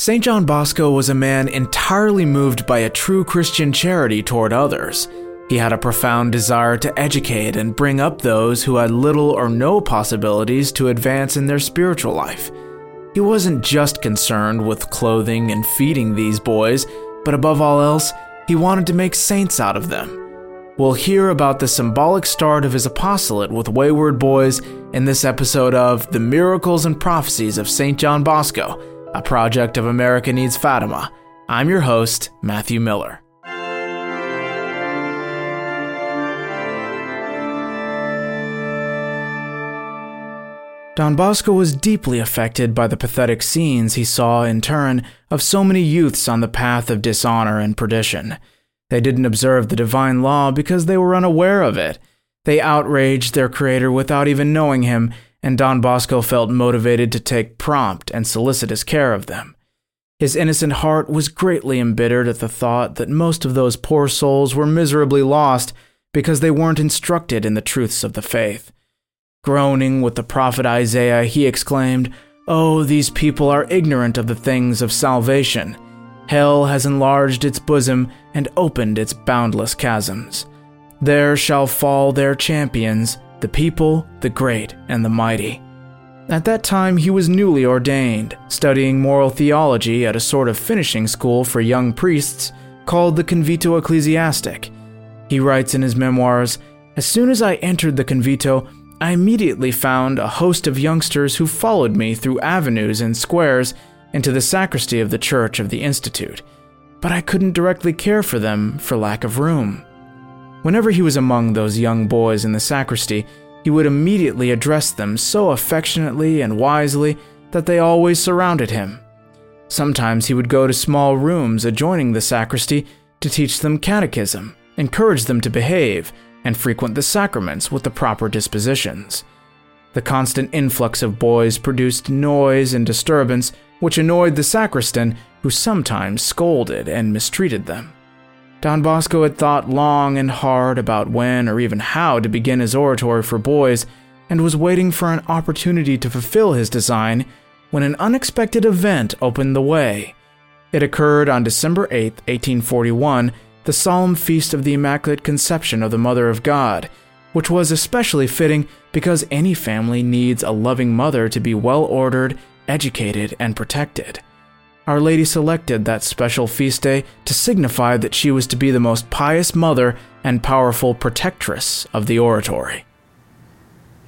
St. John Bosco was a man entirely moved by a true Christian charity toward others. He had a profound desire to educate and bring up those who had little or no possibilities to advance in their spiritual life. He wasn't just concerned with clothing and feeding these boys, but above all else, he wanted to make saints out of them. We'll hear about the symbolic start of his apostolate with wayward boys in this episode of The Miracles and Prophecies of St. John Bosco, a project of America Needs Fatima. I'm your host, Matthew Miller. Don Bosco was deeply affected by the pathetic scenes he saw in Turin of so many youths on the path of dishonor and perdition. They didn't observe the divine law because they were unaware of it. They outraged their Creator without even knowing Him, and Don Bosco felt motivated to take prompt and solicitous care of them. His innocent heart was greatly embittered at the thought that most of those poor souls were miserably lost because they weren't instructed in the truths of the faith. Groaning with the prophet Isaiah, he exclaimed, Oh, these people are ignorant of the things of salvation. Hell has enlarged its bosom and opened its boundless chasms. There shall fall their champions, the people, the great, and the mighty. At that time, he was newly ordained, studying moral theology at a sort of finishing school for young priests called the Convitto Ecclesiastic. He writes in his memoirs As soon as I entered the Convitto, I immediately found a host of youngsters who followed me through avenues and squares into the sacristy of the Church of the Institute, but I couldn't directly care for them for lack of room. Whenever he was among those young boys in the sacristy, he would immediately address them so affectionately and wisely that they always surrounded him. Sometimes he would go to small rooms adjoining the sacristy to teach them catechism, encourage them to behave, and frequent the sacraments with the proper dispositions. The constant influx of boys produced noise and disturbance which annoyed the sacristan, who sometimes scolded and mistreated them. Don Bosco had thought long and hard about when or even how to begin his oratory for boys, and was waiting for an opportunity to fulfill his design when an unexpected event opened the way. It occurred on December 8, 1841, the solemn feast of the Immaculate Conception of the Mother of God, which was especially fitting because any family needs a loving mother to be well ordered educated, and protected. Our Lady selected that special feast day to signify that she was to be the most pious mother and powerful protectress of the oratory.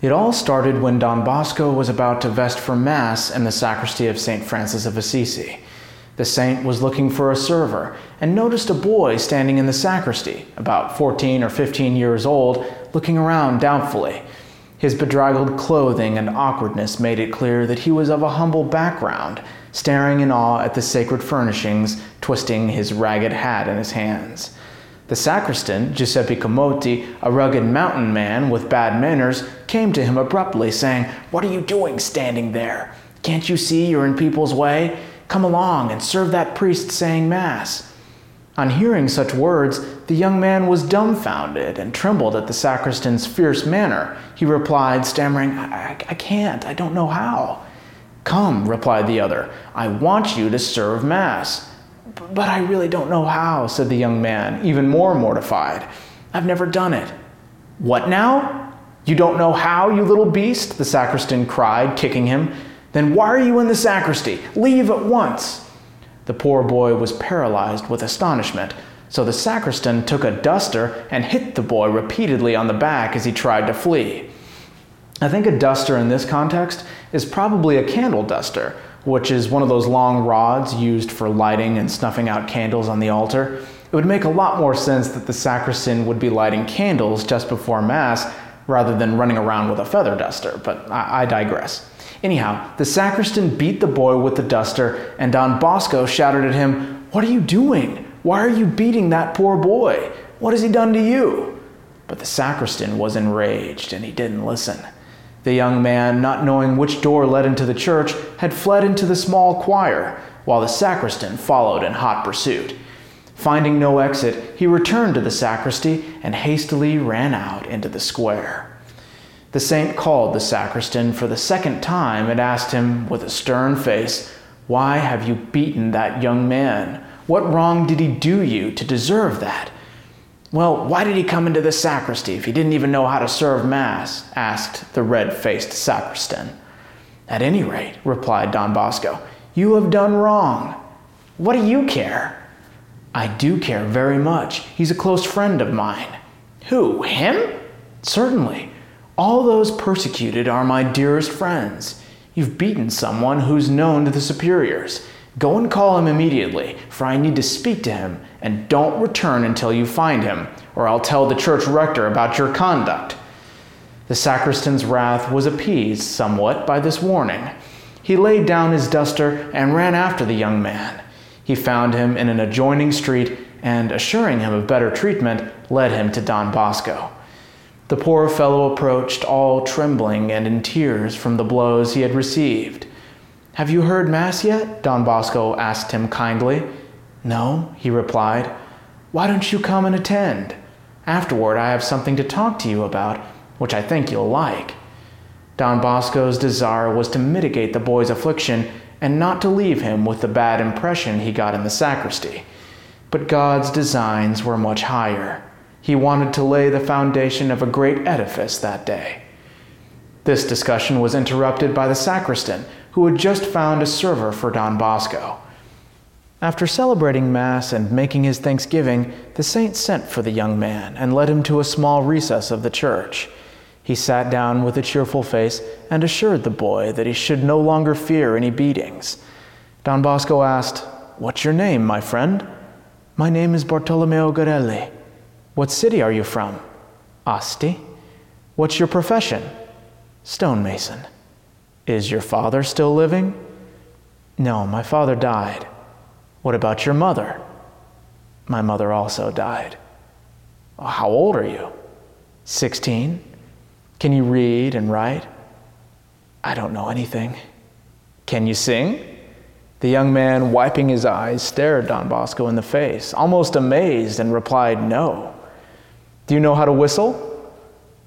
It all started when Don Bosco was about to vest for Mass in the sacristy of St. Francis of Assisi. The saint was looking for a server and noticed a boy standing in the sacristy, about 14 or 15 years old, looking around doubtfully. His bedraggled clothing and awkwardness made it clear that he was of a humble background, staring in awe at the sacred furnishings, twisting his ragged hat in his hands. The sacristan, Giuseppe Comotti, a rugged mountain man with bad manners, came to him abruptly, saying, What are you doing standing there? Can't you see you're in people's way? Come along and serve that priest saying Mass. On hearing such words, the young man was dumbfounded and trembled at the sacristan's fierce manner. He replied, stammering, I, I, can't, I don't know how. Come, replied the other, I want you to serve Mass. But I really don't know how, said the young man, even more mortified. I've never done it. What now? You don't know how, you little beast? The sacristan cried, kicking him. Then why are you in the sacristy? Leave at once. The poor boy was paralyzed with astonishment, so the sacristan took a duster and hit the boy repeatedly on the back as he tried to flee. I think a duster in this context is probably a candle duster, which is one of those long rods used for lighting and snuffing out candles on the altar. It would make a lot more sense that the sacristan would be lighting candles just before Mass rather than running around with a feather duster, but I, I digress. Anyhow, the sacristan beat the boy with the duster, and Don Bosco shouted at him, What are you doing? Why are you beating that poor boy? What has he done to you? But the sacristan was enraged, and he didn't listen. The young man, not knowing which door led into the church, had fled into the small choir, while the sacristan followed in hot pursuit. Finding no exit, he returned to the sacristy and hastily ran out into the square. The saint called the sacristan for the second time and asked him, with a stern face, Why have you beaten that young man? What wrong did he do you to deserve that? Well, why did he come into the sacristy if he didn't even know how to serve Mass? asked the red faced sacristan. At any rate, replied Don Bosco, you have done wrong. What do you care? I do care very much. He's a close friend of mine. Who, him? Certainly. All those persecuted are my dearest friends. You've beaten someone who's known to the superiors. Go and call him immediately, for I need to speak to him, and don't return until you find him, or I'll tell the church rector about your conduct. The sacristan's wrath was appeased somewhat by this warning. He laid down his duster and ran after the young man. He found him in an adjoining street and, assuring him of better treatment, led him to Don Bosco. The poor fellow approached, all trembling and in tears from the blows he had received. Have you heard Mass yet? Don Bosco asked him kindly. No, he replied. Why don't you come and attend? Afterward, I have something to talk to you about, which I think you'll like. Don Bosco's desire was to mitigate the boy's affliction and not to leave him with the bad impression he got in the sacristy. But God's designs were much higher. He wanted to lay the foundation of a great edifice that day. This discussion was interrupted by the sacristan, who had just found a server for Don Bosco. After celebrating Mass and making his thanksgiving, the saint sent for the young man and led him to a small recess of the church. He sat down with a cheerful face and assured the boy that he should no longer fear any beatings. Don Bosco asked, What's your name, my friend? My name is Bartolomeo Garelli. What city are you from? Asti. What's your profession? Stonemason. Is your father still living? No, my father died. What about your mother? My mother also died. How old are you? 16. Can you read and write? I don't know anything. Can you sing? The young man, wiping his eyes, stared Don Bosco in the face, almost amazed, and replied, No. Do you know how to whistle?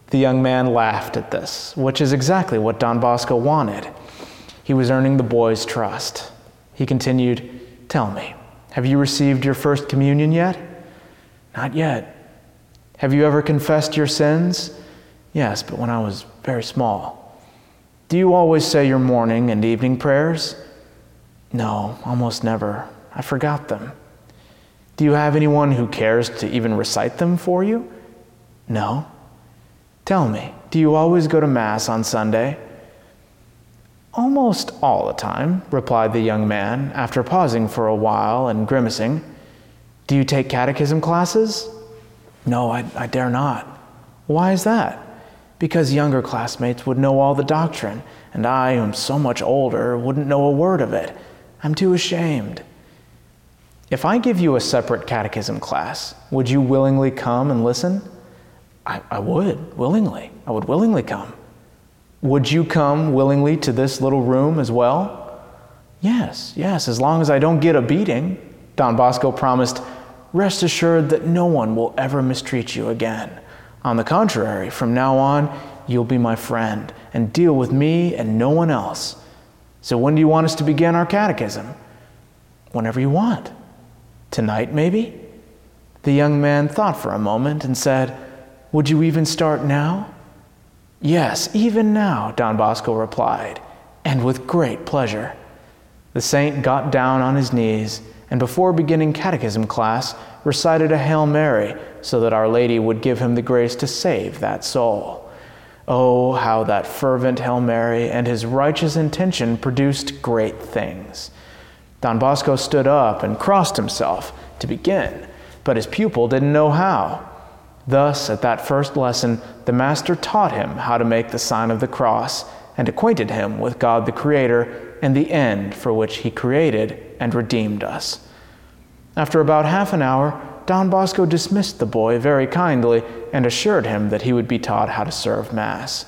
The young man laughed at this, which is exactly what Don Bosco wanted. He was earning the boy's trust. He continued, Tell me, have you received your first communion yet? Not yet. Have you ever confessed your sins? Yes, but when I was very small. Do you always say your morning and evening prayers? No, almost never. I forgot them. Do you have anyone who cares to even recite them for you? No. Tell me, do you always go to Mass on Sunday? Almost all the time, replied the young man, after pausing for a while and grimacing. Do you take catechism classes? No, I, I dare not. Why is that? Because younger classmates would know all the doctrine, and I, who am so much older, wouldn't know a word of it. I'm too ashamed. If I give you a separate catechism class, would you willingly come and listen? I, I would, willingly. I would willingly come. Would you come willingly to this little room as well? Yes, yes, as long as I don't get a beating. Don Bosco promised, Rest assured that no one will ever mistreat you again. On the contrary, from now on, you'll be my friend and deal with me and no one else. So, when do you want us to begin our catechism? Whenever you want. Tonight, maybe? The young man thought for a moment and said, would you even start now? Yes, even now, Don Bosco replied, and with great pleasure. The saint got down on his knees and before beginning catechism class recited a Hail Mary so that Our Lady would give him the grace to save that soul. Oh, how that fervent Hail Mary and his righteous intention produced great things. Don Bosco stood up and crossed himself to begin, but his pupil didn't know how. Thus, at that first lesson, the Master taught him how to make the sign of the cross and acquainted him with God the Creator and the end for which He created and redeemed us. After about half an hour, Don Bosco dismissed the boy very kindly and assured him that he would be taught how to serve Mass.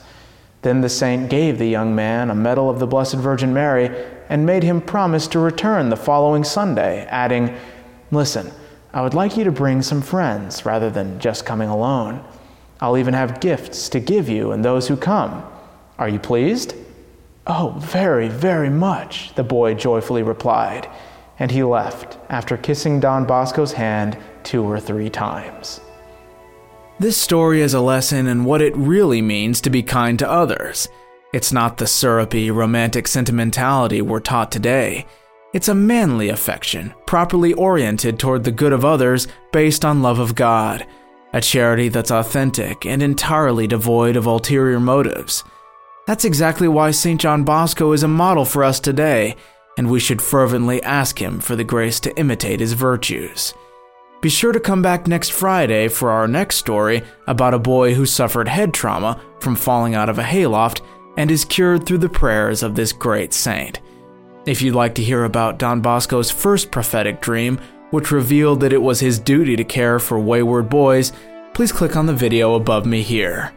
Then the saint gave the young man a medal of the Blessed Virgin Mary and made him promise to return the following Sunday, adding, Listen, I would like you to bring some friends rather than just coming alone. I'll even have gifts to give you and those who come. Are you pleased? Oh, very, very much, the boy joyfully replied, and he left after kissing Don Bosco's hand two or three times. This story is a lesson in what it really means to be kind to others. It's not the syrupy, romantic sentimentality we're taught today. It's a manly affection, properly oriented toward the good of others based on love of God, a charity that's authentic and entirely devoid of ulterior motives. That's exactly why St. John Bosco is a model for us today, and we should fervently ask him for the grace to imitate his virtues. Be sure to come back next Friday for our next story about a boy who suffered head trauma from falling out of a hayloft and is cured through the prayers of this great saint. If you'd like to hear about Don Bosco's first prophetic dream, which revealed that it was his duty to care for wayward boys, please click on the video above me here.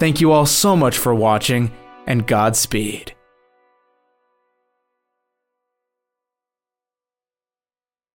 Thank you all so much for watching, and Godspeed.